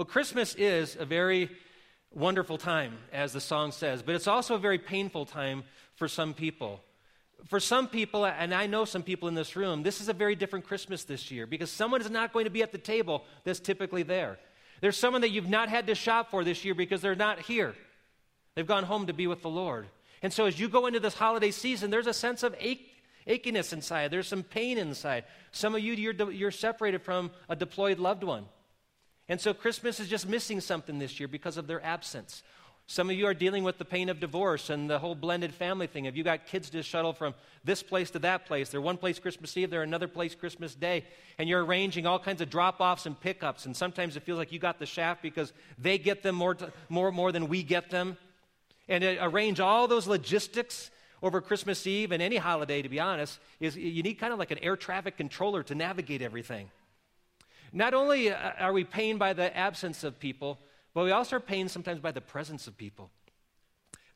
Well, Christmas is a very wonderful time, as the song says, but it's also a very painful time for some people. For some people, and I know some people in this room, this is a very different Christmas this year because someone is not going to be at the table that's typically there. There's someone that you've not had to shop for this year because they're not here. They've gone home to be with the Lord. And so as you go into this holiday season, there's a sense of ache, achiness inside. There's some pain inside. Some of you, you're, you're separated from a deployed loved one. And so Christmas is just missing something this year because of their absence. Some of you are dealing with the pain of divorce and the whole blended family thing. Have you got kids to shuttle from this place to that place? They're one place Christmas Eve, they're another place Christmas Day. And you're arranging all kinds of drop offs and pickups. And sometimes it feels like you got the shaft because they get them more, more, more than we get them. And it, arrange all those logistics over Christmas Eve and any holiday, to be honest, is you need kind of like an air traffic controller to navigate everything. Not only uh, are we pained by the absence of people, but we also are pained sometimes by the presence of people.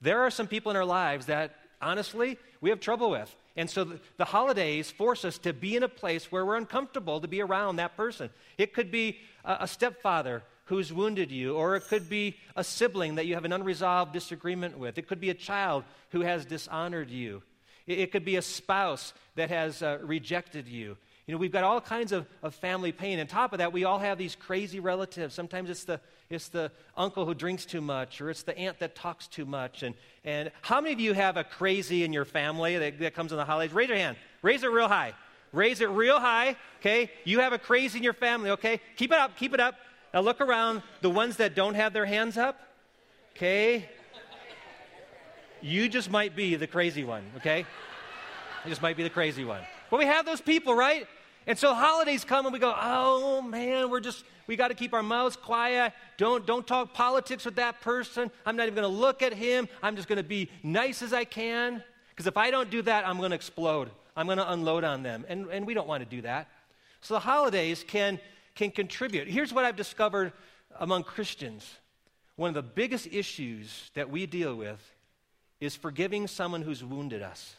There are some people in our lives that, honestly, we have trouble with. And so the, holidays force us to be in a place where we're uncomfortable to be around that person. It could be a, stepfather who's wounded you, or it could be a sibling that you have an unresolved disagreement with. It could be a child who has dishonored you. It, it could be a spouse that has uh, rejected you. You know, we've got all kinds of, of family pain. On top of that, we all have these crazy relatives. Sometimes it's the, it's the uncle who drinks too much, or it's the aunt that talks too much. And, and how many of you have a crazy in your family that, that comes in the holidays? Raise your hand. Raise it real high. Raise it real high, okay? You have a crazy in your family, okay? Keep it up, keep it up. Now look around. The ones that don't have their hands up, okay? You just might be the crazy one, okay? You just might be the crazy one. But we have those people, right? And so holidays come and we go, oh man, we're just, we got to keep our mouths quiet. Don't, don't talk politics with that person. I'm not even going to look at him. I'm just going to be nice as I can. Because if I don't do that, I'm going to explode. I'm going to unload on them. And, and we don't want to do that. So the holidays can, can contribute. Here's what I've discovered among Christians one of the biggest issues that we deal with is forgiving someone who's wounded us.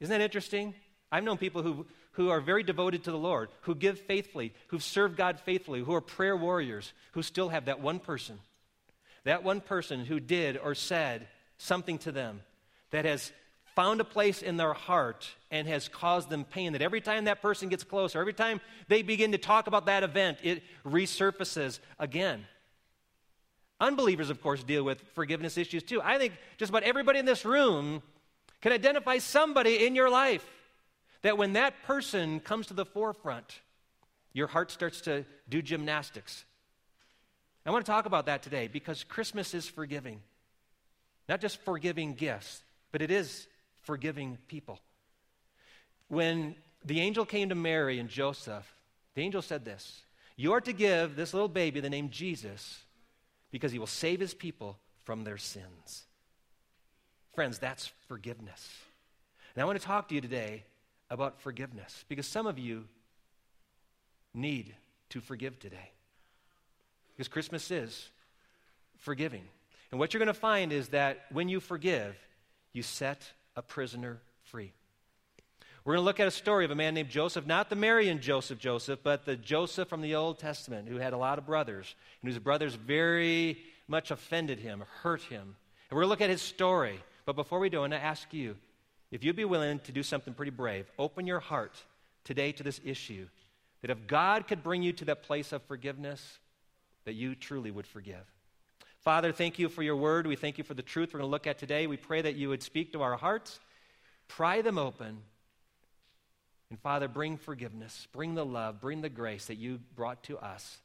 Isn't that interesting? I've known people who, who are very devoted to the Lord, who give faithfully, who've served God faithfully, who are prayer warriors, who still have that one person. That one person who did or said something to them that has found a place in their heart and has caused them pain. That every time that person gets closer, every time they begin to talk about that event, it resurfaces again. Unbelievers, of course, deal with forgiveness issues too. I think just about everybody in this room can identify somebody in your life that when that person comes to the forefront, your heart starts to do gymnastics. I want to talk about that today because Christmas is forgiving. Not just forgiving gifts, but it is forgiving people. When the angel came to Mary and Joseph, the angel said this You are to give this little baby the name Jesus because he will save his people from their sins. Friends, that's forgiveness. And I want to talk to you today about forgiveness because some of you need to forgive today. Because Christmas is forgiving. And what you're going to find is that when you forgive, you set a prisoner free. We're going to look at a story of a man named Joseph, not the Mary and Joseph Joseph, but the Joseph from the Old Testament who had a lot of brothers, and whose brothers very much offended him, hurt him. And we're going to look at his story. But before we do, I want to ask you if you'd be willing to do something pretty brave, open your heart today to this issue. That if God could bring you to that place of forgiveness, that you truly would forgive. Father, thank you for your word. We thank you for the truth we're going to look at today. We pray that you would speak to our hearts, pry them open. And Father, bring forgiveness, bring the love, bring the grace that you brought to us,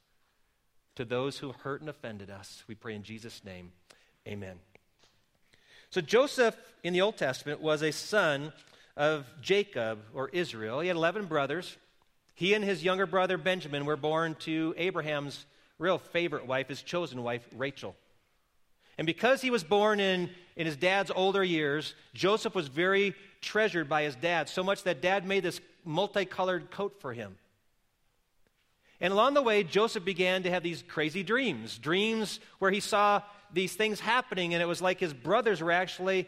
to those who hurt and offended us. We pray in Jesus' name. Amen. So Joseph in the Old Testament was a son of Jacob or Israel. He had 11 brothers. He and his younger brother Benjamin were born to Abraham's real favorite wife, his chosen wife, Rachel. And because he was born in, in his dad's older years, Joseph was very treasured by his dad, so much that dad made this multicolored coat for him. And along the way, Joseph began to have these crazy dreams dreams where he saw these things happening, and it was like his brothers were actually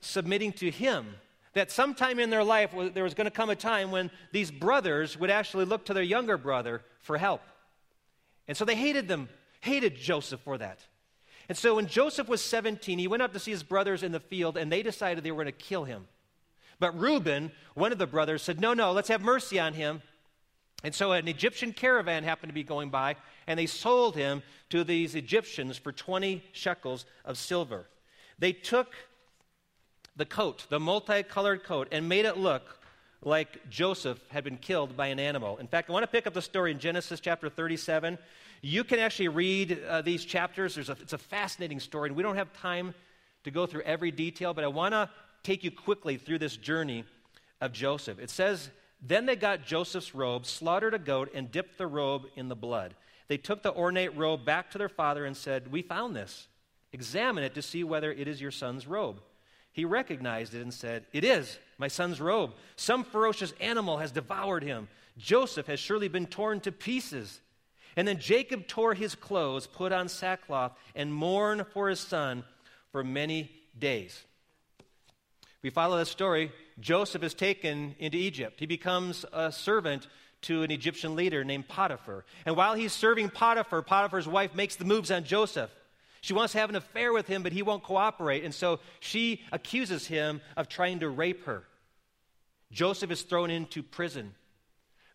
submitting to him. That sometime in their life, there was going to come a time when these brothers would actually look to their younger brother for help. And so they hated them, hated Joseph for that. And so when Joseph was 17, he went up to see his brothers in the field, and they decided they were going to kill him. But Reuben, one of the brothers, said, No, no, let's have mercy on him. And so an Egyptian caravan happened to be going by, and they sold him to these Egyptians for 20 shekels of silver. They took the coat, the multicolored coat, and made it look like Joseph had been killed by an animal. In fact, I want to pick up the story in Genesis chapter 37. You can actually read uh, these chapters. A, it's a fascinating story, and we don't have time to go through every detail, but I want to take you quickly through this journey of Joseph. It says, Then they got Joseph's robe, slaughtered a goat, and dipped the robe in the blood. They took the ornate robe back to their father and said, We found this. Examine it to see whether it is your son's robe. He recognized it and said, It is my son's robe. Some ferocious animal has devoured him. Joseph has surely been torn to pieces. And then Jacob tore his clothes, put on sackcloth, and mourned for his son for many days. We follow the story. Joseph is taken into Egypt. He becomes a servant to an Egyptian leader named Potiphar. And while he's serving Potiphar, Potiphar's wife makes the moves on Joseph. She wants to have an affair with him, but he won't cooperate. And so she accuses him of trying to rape her. Joseph is thrown into prison.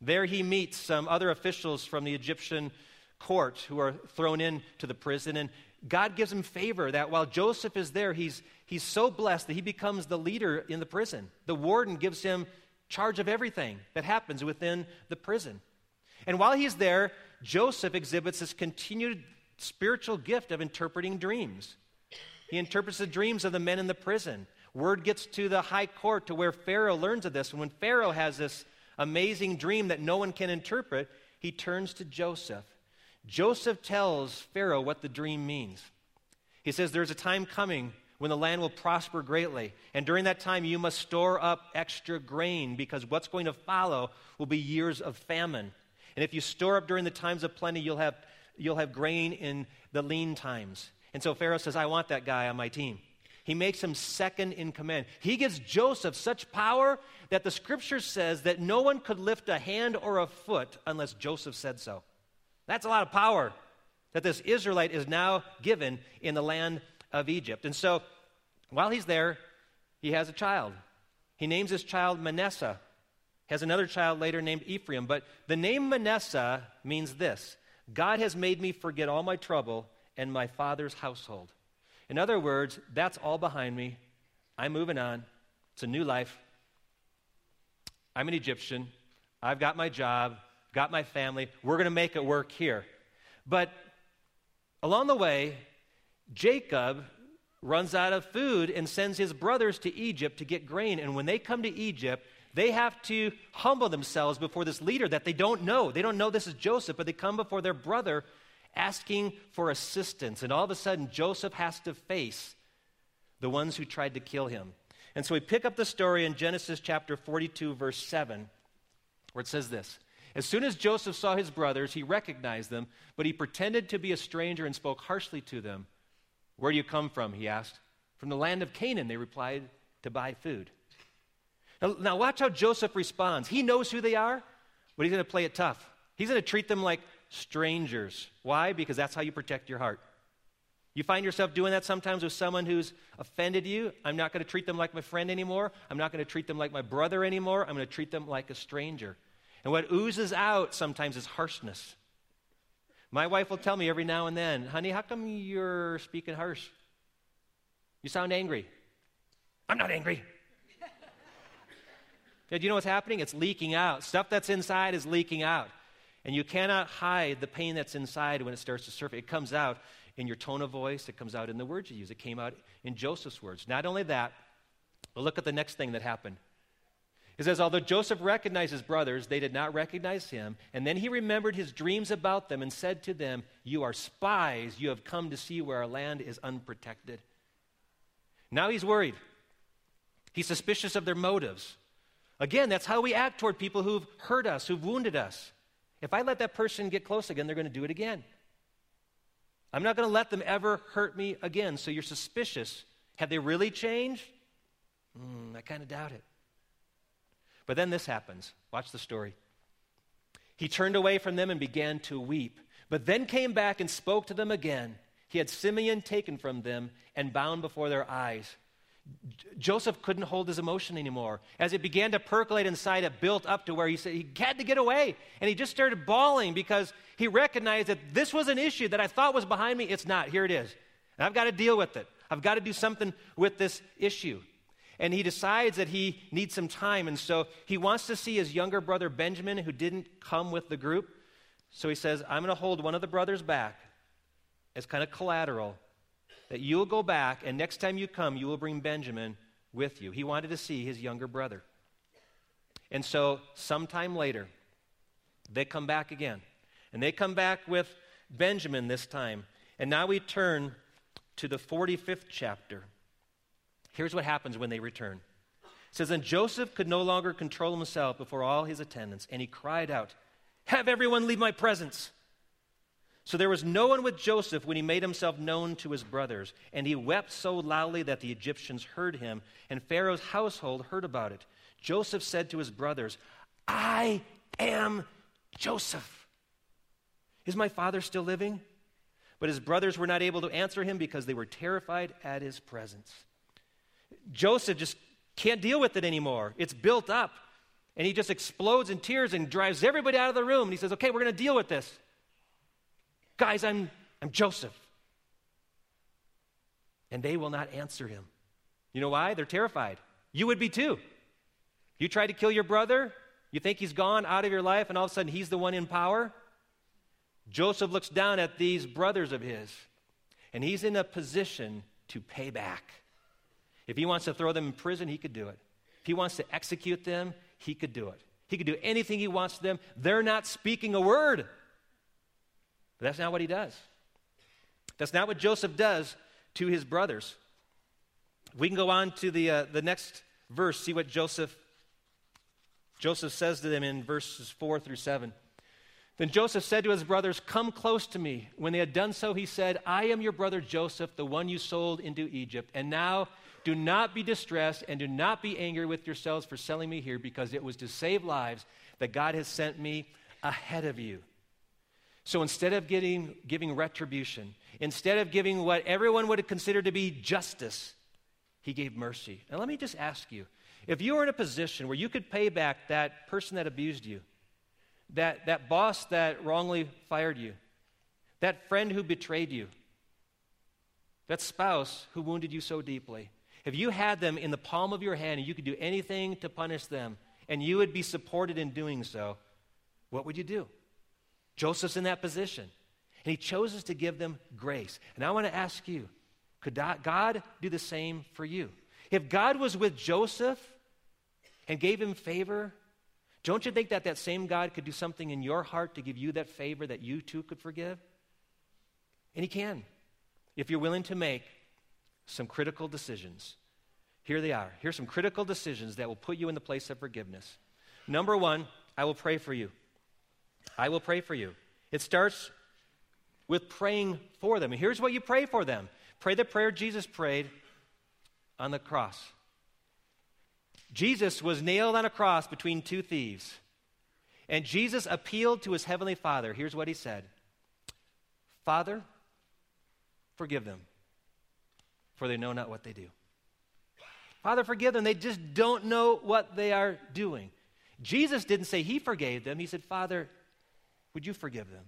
There he meets some other officials from the Egyptian court who are thrown into the prison. And God gives him favor that while Joseph is there, he's, he's so blessed that he becomes the leader in the prison. The warden gives him charge of everything that happens within the prison. And while he's there, Joseph exhibits this continued spiritual gift of interpreting dreams. He interprets the dreams of the men in the prison. Word gets to the high court to where Pharaoh learns of this. And when Pharaoh has this amazing dream that no one can interpret, he turns to Joseph. Joseph tells Pharaoh what the dream means. He says, There's a time coming when the land will prosper greatly. And during that time, you must store up extra grain because what's going to follow will be years of famine. And if you store up during the times of plenty, you'll have you'll have grain in the lean times. And so Pharaoh says, I want that guy on my team. He makes him second in command. He gives Joseph such power that the scripture says that no one could lift a hand or a foot unless Joseph said so. That's a lot of power that this Israelite is now given in the land of Egypt. And so while he's there, he has a child. He names his child Manasseh. He Has another child later named Ephraim. But the name Manasseh means this God has made me forget all my trouble and my father's household. In other words, that's all behind me. I'm moving on. It's a new life. I'm an Egyptian. I've got my job, got my family. We're going to make it work here. But along the way, Jacob runs out of food and sends his brothers to Egypt to get grain. And when they come to Egypt, they have to humble themselves before this leader that they don't know. They don't know this is Joseph, but they come before their brother asking for assistance. And all of a sudden, Joseph has to face the ones who tried to kill him. And so we pick up the story in Genesis chapter 42, verse 7, where it says this As soon as Joseph saw his brothers, he recognized them, but he pretended to be a stranger and spoke harshly to them. Where do you come from? He asked. From the land of Canaan, they replied, to buy food. Now, now watch how Joseph responds. He knows who they are, but he's going to play it tough. He's going to treat them like strangers. Why? Because that's how you protect your heart. You find yourself doing that sometimes with someone who's offended you. I'm not going to treat them like my friend anymore. I'm not going to treat them like my brother anymore. I'm going to treat them like a stranger. And what oozes out sometimes is harshness. My wife will tell me every now and then, honey, how come you're speaking harsh? You sound angry. I'm not angry. Do you know what's happening? It's leaking out. Stuff that's inside is leaking out. And you cannot hide the pain that's inside when it starts to surface. It comes out in your tone of voice, it comes out in the words you use. It came out in Joseph's words. Not only that, but look at the next thing that happened. It says, Although Joseph recognized his brothers, they did not recognize him. And then he remembered his dreams about them and said to them, You are spies. You have come to see where our land is unprotected. Now he's worried. He's suspicious of their motives. Again, that's how we act toward people who've hurt us, who've wounded us. If I let that person get close again, they're going to do it again. I'm not going to let them ever hurt me again. So you're suspicious. Have they really changed? Mm, I kind of doubt it. But then this happens. Watch the story. He turned away from them and began to weep. but then came back and spoke to them again. He had Simeon taken from them and bound before their eyes. Joseph couldn't hold his emotion anymore. As it began to percolate inside, it built up to where he said he had to get away. And he just started bawling because he recognized that this was an issue that I thought was behind me. It's not. Here it is. And I've got to deal with it. I've got to do something with this issue. And he decides that he needs some time. And so he wants to see his younger brother Benjamin, who didn't come with the group. So he says, I'm going to hold one of the brothers back as kind of collateral that you will go back, and next time you come, you will bring Benjamin with you. He wanted to see his younger brother. And so, sometime later, they come back again. And they come back with Benjamin this time. And now we turn to the 45th chapter. Here's what happens when they return. It says, And Joseph could no longer control himself before all his attendants, and he cried out, Have everyone leave my presence. So there was no one with Joseph when he made himself known to his brothers. And he wept so loudly that the Egyptians heard him, and Pharaoh's household heard about it. Joseph said to his brothers, I am Joseph. Is my father still living? But his brothers were not able to answer him because they were terrified at his presence. Joseph just can't deal with it anymore. It's built up. And he just explodes in tears and drives everybody out of the room. And he says, Okay, we're going to deal with this. Guys, I'm, I'm Joseph. And they will not answer him. You know why? They're terrified. You would be too. You try to kill your brother, you think he's gone out of your life, and all of a sudden he's the one in power. Joseph looks down at these brothers of his, and he's in a position to pay back. If he wants to throw them in prison, he could do it. If he wants to execute them, he could do it. He could do anything he wants to them. They're not speaking a word. But that's not what he does. That's not what Joseph does to his brothers. We can go on to the, uh, the next verse, see what Joseph, Joseph says to them in verses 4 through 7. Then Joseph said to his brothers, Come close to me. When they had done so, he said, I am your brother Joseph, the one you sold into Egypt. And now do not be distressed and do not be angry with yourselves for selling me here, because it was to save lives that God has sent me ahead of you. So instead of getting, giving retribution, instead of giving what everyone would consider to be justice, he gave mercy. And let me just ask you if you were in a position where you could pay back that person that abused you, that, that boss that wrongly fired you, that friend who betrayed you, that spouse who wounded you so deeply, if you had them in the palm of your hand and you could do anything to punish them, and you would be supported in doing so, what would you do? Joseph's in that position. And he chooses to give them grace. And I want to ask you could God do the same for you? If God was with Joseph and gave him favor, don't you think that that same God could do something in your heart to give you that favor that you too could forgive? And he can, if you're willing to make some critical decisions. Here they are. Here's some critical decisions that will put you in the place of forgiveness. Number one, I will pray for you. I will pray for you. It starts with praying for them. And here's what you pray for them pray the prayer Jesus prayed on the cross. Jesus was nailed on a cross between two thieves. And Jesus appealed to his heavenly Father. Here's what he said Father, forgive them, for they know not what they do. Father, forgive them. They just don't know what they are doing. Jesus didn't say he forgave them. He said, Father, would you forgive them?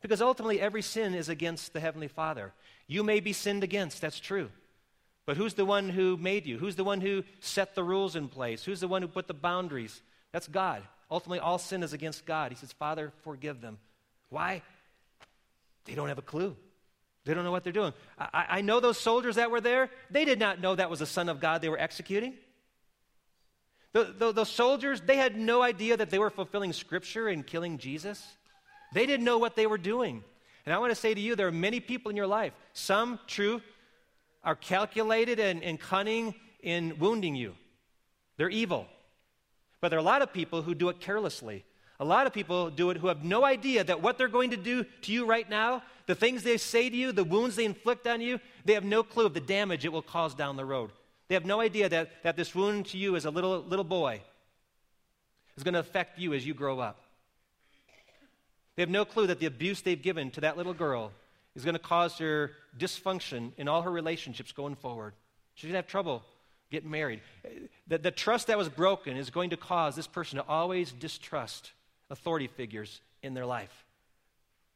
Because ultimately, every sin is against the Heavenly Father. You may be sinned against, that's true. But who's the one who made you? Who's the one who set the rules in place? Who's the one who put the boundaries? That's God. Ultimately, all sin is against God. He says, Father, forgive them. Why? They don't have a clue. They don't know what they're doing. I, I know those soldiers that were there, they did not know that was the Son of God they were executing. The, the, the soldiers, they had no idea that they were fulfilling Scripture and killing Jesus. They didn't know what they were doing. And I want to say to you, there are many people in your life. Some, true, are calculated and, and cunning in wounding you. They're evil. But there are a lot of people who do it carelessly. A lot of people do it who have no idea that what they're going to do to you right now, the things they say to you, the wounds they inflict on you, they have no clue of the damage it will cause down the road. They have no idea that, that this wound to you as a little, little boy is going to affect you as you grow up. They have no clue that the abuse they've given to that little girl is going to cause her dysfunction in all her relationships going forward. She's going to have trouble getting married. The, the trust that was broken is going to cause this person to always distrust authority figures in their life.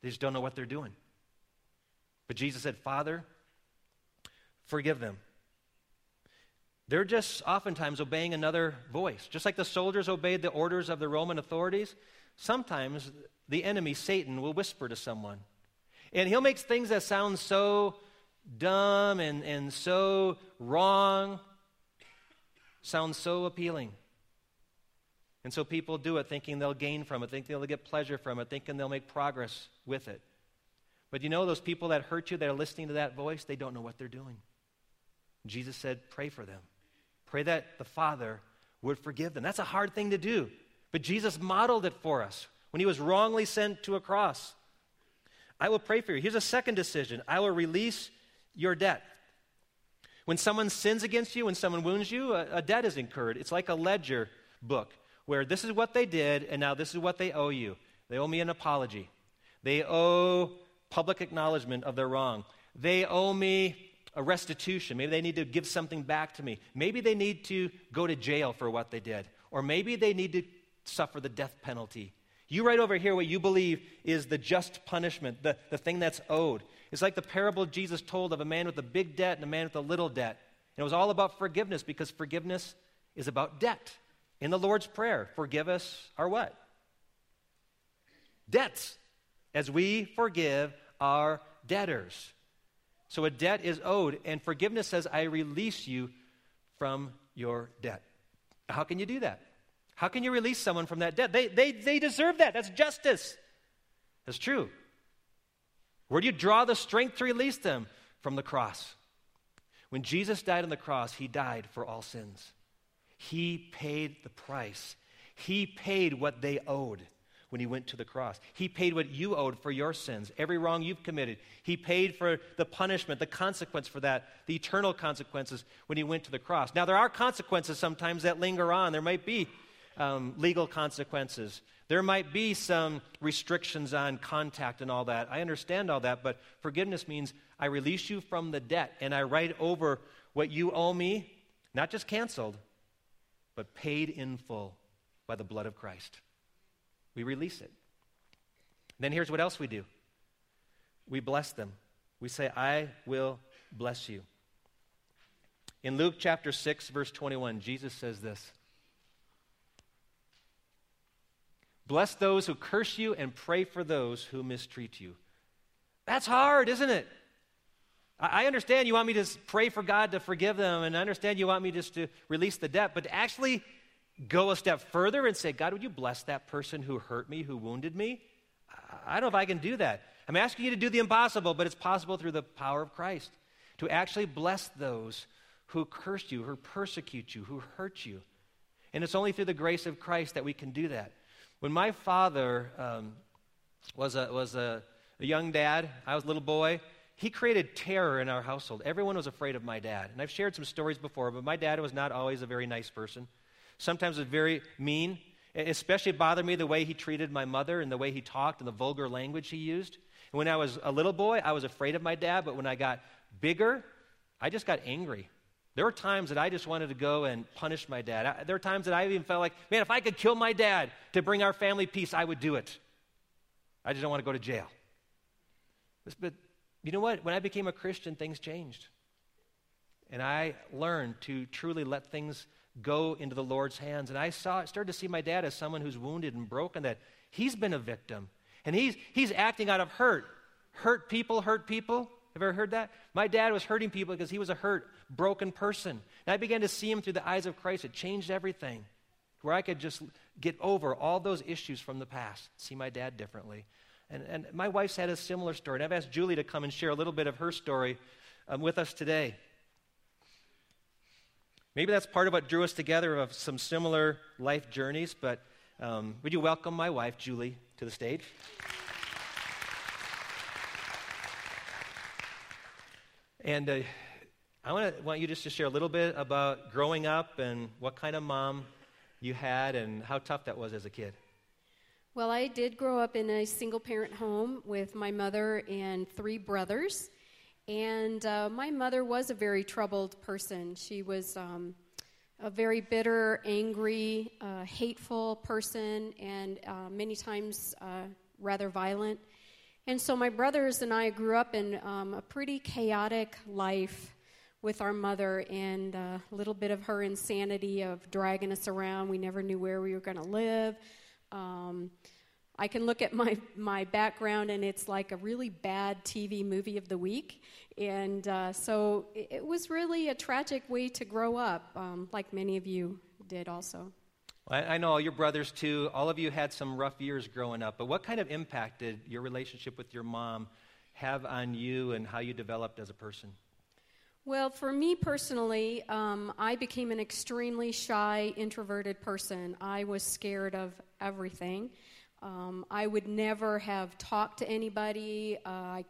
They just don't know what they're doing. But Jesus said, Father, forgive them. They're just oftentimes obeying another voice. Just like the soldiers obeyed the orders of the Roman authorities, sometimes the enemy, Satan, will whisper to someone. And he'll make things that sound so dumb and, and so wrong sound so appealing. And so people do it thinking they'll gain from it, thinking they'll get pleasure from it, thinking they'll make progress with it. But you know, those people that hurt you, that are listening to that voice, they don't know what they're doing. Jesus said, pray for them. Pray that the Father would forgive them. That's a hard thing to do. But Jesus modeled it for us when he was wrongly sent to a cross. I will pray for you. Here's a second decision I will release your debt. When someone sins against you, when someone wounds you, a, a, debt is incurred. It's like a ledger book where this is what they did, and now this is what they owe you. They owe me an apology. They owe public acknowledgement of their wrong. They owe me a restitution. Maybe they need to give something back to me. Maybe they need to go to jail for what they did. Or maybe they need to suffer the death penalty. You write over here what you believe is the just punishment, the, the thing that's owed. It's like the parable Jesus told of a man with a big debt and a man with a little debt. And it was all about forgiveness because forgiveness is about debt. In the Lord's Prayer, forgive us our what? Debts, as we forgive our debtors. So a debt is owed, and forgiveness says, I release you from your debt. How can you do that? How can you release someone from that debt? They, they, they deserve that. That's justice. That's true. Where do you draw the strength to release them? From the cross. When Jesus died on the cross, he died for all sins. He paid the price. He paid what they owed when he went to the cross. He paid what you owed for your sins, every wrong you've committed. He paid for the punishment, the consequence for that, the eternal consequences when he went to the cross. Now, there are consequences sometimes that linger on. There might be um, legal consequences. There might be some restrictions on contact and all that. I understand all that, but forgiveness means I release you from the debt and I write over what you owe me, not just canceled, but paid in full by the blood of Christ we release it. Then here's what else we do we bless them. We say, I will bless you. In Luke chapter 6, verse 21, Jesus says this Bless those who curse you and pray for those who mistreat you. That's hard, isn't it? I understand you want me to pray for God to forgive them, and I understand you want me just to release the debt, but to actually go a step further and say, God, would you bless that person who hurt me, who wounded me? I don't know if I can do that. I'm asking you to do the impossible, but it's possible through the power of Christ to actually bless those who curse you, who persecute you, who hurt you. And it's only through the grace of Christ that we can do that. When my father um, was, a, was a, a young dad, I was a little boy, he created terror in our household. Everyone was afraid of my dad. And I've shared some stories before, but my dad was not always a very nice person. Sometimes was very mean. It especially bothered me the way he treated my mother and the way he talked and the vulgar language he used. And when I was a little boy, I was afraid of my dad, but when I got bigger, I just got angry. There were times that I just wanted to go and punish my dad. I, there were times that I even felt like, man, if I could kill my dad to bring our family peace, I would do it. I just don't want to go to jail. But you know what? When I became a Christian, things changed. And I learned to truly let things go into the Lord's hands. And I saw, started to see my dad as someone who's wounded and broken, that he's been a victim. And he's, he's acting out of hurt. Hurt people, hurt people. Have you ever heard that? My dad was hurting people because he was a hurt, broken person. And I began to see him through the eyes of Christ. It changed everything. Where I could just get over all those issues from the past, see my dad differently. And, and my wife's had a similar story. And I've asked Julie to come and share a little bit of her story um, with us today. Maybe that's part of what drew us together of some similar life journeys, but um, would you welcome my wife, Julie, to the stage? And uh, I wanna, want you just to share a little bit about growing up and what kind of mom you had and how tough that was as a kid. Well, I did grow up in a single parent home with my mother and three brothers. And uh, my mother was a very troubled person. She was um, a very bitter, angry, uh, hateful person, and uh, many times uh, rather violent. And so my brothers and I grew up in um, a pretty chaotic life with our mother and uh, a little bit of her insanity of dragging us around. We never knew where we were going to live. Um, I can look at my, my background and it's like a really bad TV movie of the week. And uh, so it, it, was really a tragic way to grow up, um, like many of you did also. I know all your brothers too. All of you had some rough years growing up, but what kind of impact did your relationship with your mom have on you and how you developed as a person? Well, for me personally, um, I became an extremely shy, introverted person. I was scared of everything. Um, I would never have talked to anybody. Uh, I,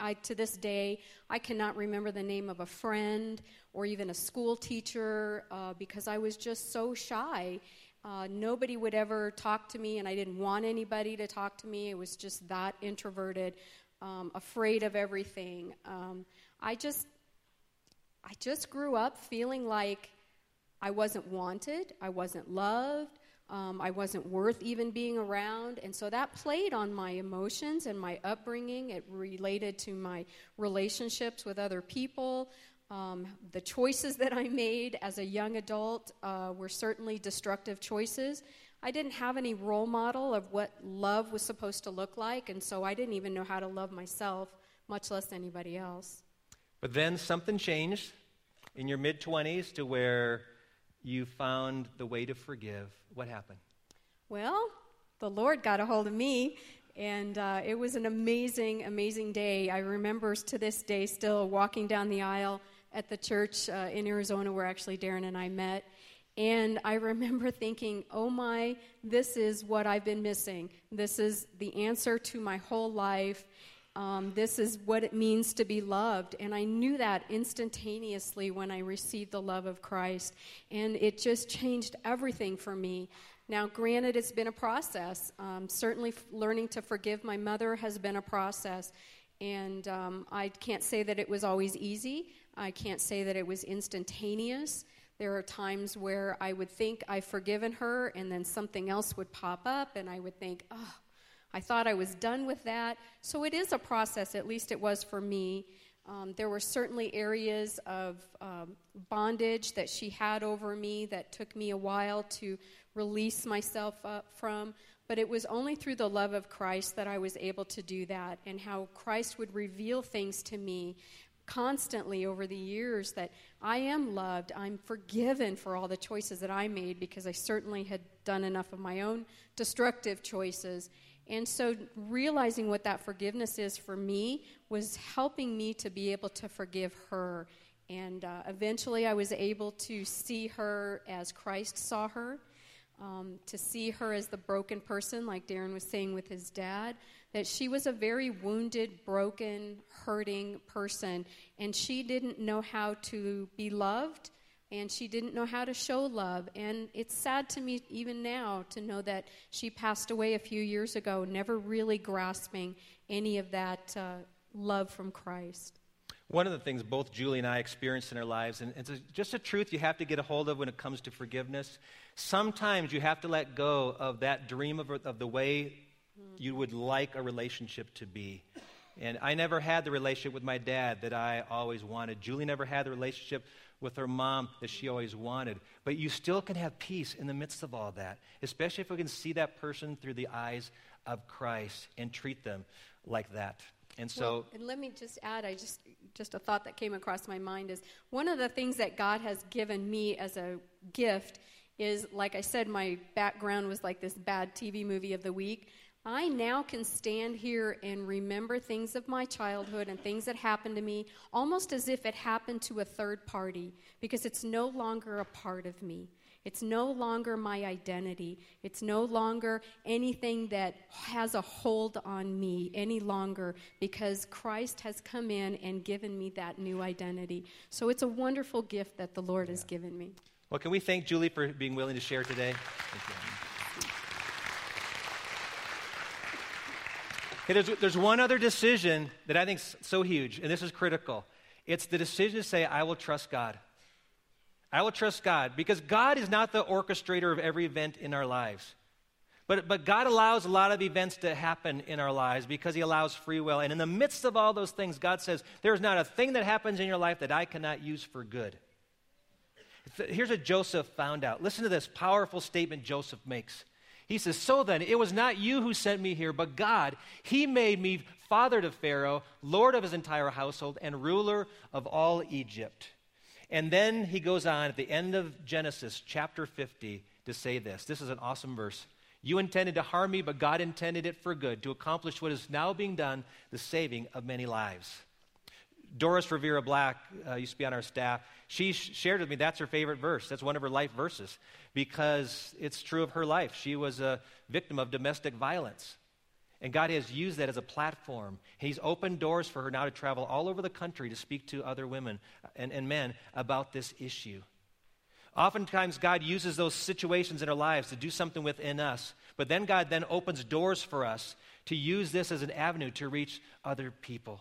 I to this day, I cannot remember the name of a friend or even a school teacher uh, because I was just so shy. Uh, nobody would ever talk to me, and I didn't want anybody to talk to me. It was just that introverted, um, afraid of everything. Um, I just, I just grew up feeling like I wasn't wanted, I wasn't loved, um, I wasn't worth even being around, and so that played on my emotions and my upbringing. It related to my relationships with other people. Um, the choices that I made as a young adult uh, were certainly destructive choices. I didn't have any role model of what love was supposed to look like, and so I didn't even know how to love myself, much less anybody else. But then something changed in your mid 20s to where you found the way to forgive. What happened? Well, the Lord got a hold of me and uh, it was an amazing, amazing day. I remember to this day still walking down the aisle at the church uh, in Arizona where actually Darren and I met. And I remember thinking, oh my, this is what I've been missing. This is the answer to my whole life. Um, this is what it means to be loved. And I knew that instantaneously when I received the love of Christ. And it just changed everything for me. Now, granted, it's been a process. Um, certainly, f- learning to forgive my mother has been a process. And um, I can't say that it was always easy. I can't say that it was instantaneous. There are times where I would think I've forgiven her, and then something else would pop up, and I would think, oh, I thought I was done with that. So it is a process, at least it was for me. Um, there were certainly areas of um, bondage that she had over me that took me a while to release myself from. But it was only through the love of Christ that I was able to do that, and how Christ would reveal things to me constantly over the years that I am loved, I'm forgiven for all the choices that I made because I certainly had done enough of my own destructive choices. And so, realizing what that forgiveness is for me was helping me to be able to forgive her. And uh, eventually, I was able to see her as Christ saw her, um, to see her as the broken person, like Darren was saying with his dad, that she was a very wounded, broken, hurting person, and she didn't know how to be loved and she didn't know how to show love. And it's sad to me, even now, to know that she passed away a few years ago, never really grasping any of that uh, love from Christ. One of the things both Julie and I experienced in our lives, and it's just a truth you have to get a hold of when it comes to forgiveness. Sometimes you have to let go of that dream of, of the way you would like a relationship to be. And I never had the relationship with my dad that I always wanted. Julie never had the relationship with her mom that she always wanted. But you still can have peace in the midst of all that, especially if we can see that person through the eyes of Christ and treat them like that. And so, well, and let me just add, I just just a thought that came across my mind is one of the things that God has given me as a gift is, like I said, my background was like this bad TV movie of the week. I now can stand here and remember things of my childhood and things that happened to me almost as if it happened to a third party because it's no longer a part of me. It's no longer my identity. It's no longer anything that has a hold on me any longer because Christ has come in and given me that new identity. So it's a wonderful gift that the Lord yeah. has given me. Well, can we thank Julie for being willing to share today? Okay, there's, there's one other decision that I think is so huge, and this is critical. It's the decision to say, I will trust God. I will trust God because God is not the orchestrator of every event in our lives. But, but God allows a lot of events to happen in our lives because He allows free will. And in the midst of all those things, God says, There is not a thing that happens in your life that I cannot use for good. Here's what Joseph found out. Listen to this powerful statement Joseph makes. He says, So then, it was not you who sent me here, but God. He made me father to Pharaoh, lord of his entire household, and ruler of all Egypt. And then he goes on at the end of Genesis chapter 50 to say this. This is an awesome verse. You intended to harm me, but God intended it for good, to accomplish what is now being done, the saving of many lives. Doris Rivera Black uh, used to be on our staff. She sh- shared with me that's her favorite verse. That's one of her life verses because it's true of her life. She was a victim of domestic violence. And God has used that as a platform. He's opened doors for her now to travel all over the country to speak to other women and, and men about this issue. Oftentimes, God uses those situations in our lives to do something within us. But then God then opens doors for us to use this as an avenue to reach other people.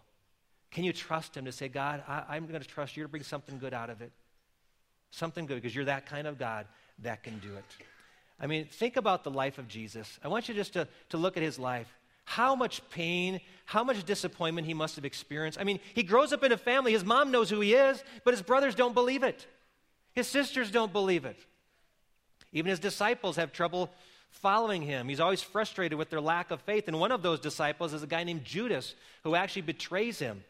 Can you trust Him to say, God, I, am going to trust you to bring something good out of it? Something good, because you're that kind of God that can do it. I mean, think about the life of Jesus. I want you just to, to look at his life. How much pain, how much disappointment he must have experienced. I mean, he grows up in a family. His mom knows who he is, but his brothers don't believe it. His sisters don't believe it. Even his disciples have trouble following him. He's always frustrated with their lack of faith. And one of those disciples is a guy named Judas who actually betrays him.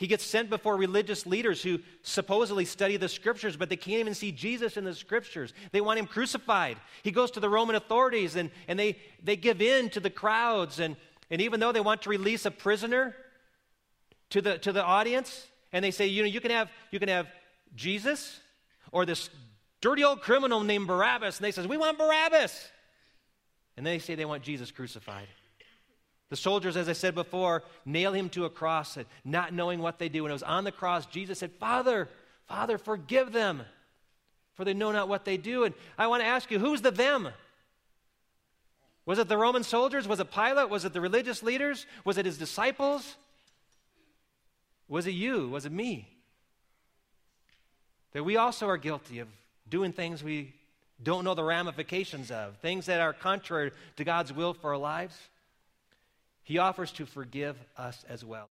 He gets sent before religious leaders who supposedly study the scriptures, but they can't even see Jesus in the scriptures. They want him crucified. He goes to the Roman authorities and, and they, they give in to the crowds. And, and even though they want to release a prisoner to the, to the audience, and they say, you know, you can have, you can have Jesus or this dirty old criminal named Barabbas, and they says, We want Barabbas. And they say they want Jesus crucified. The soldiers, as I said before, nail him to a cross, not knowing what they do. When it was on the cross, Jesus said, Father, Father, forgive them, for they know not what they do. And I want to ask you, who's the them? Was it the Roman soldiers? Was it Pilate? Was it the religious leaders? Was it his disciples? Was it you? Was it me? That we also are guilty of doing things we don't know the ramifications of, things that are contrary to God's will for our lives. He offers to forgive us as well.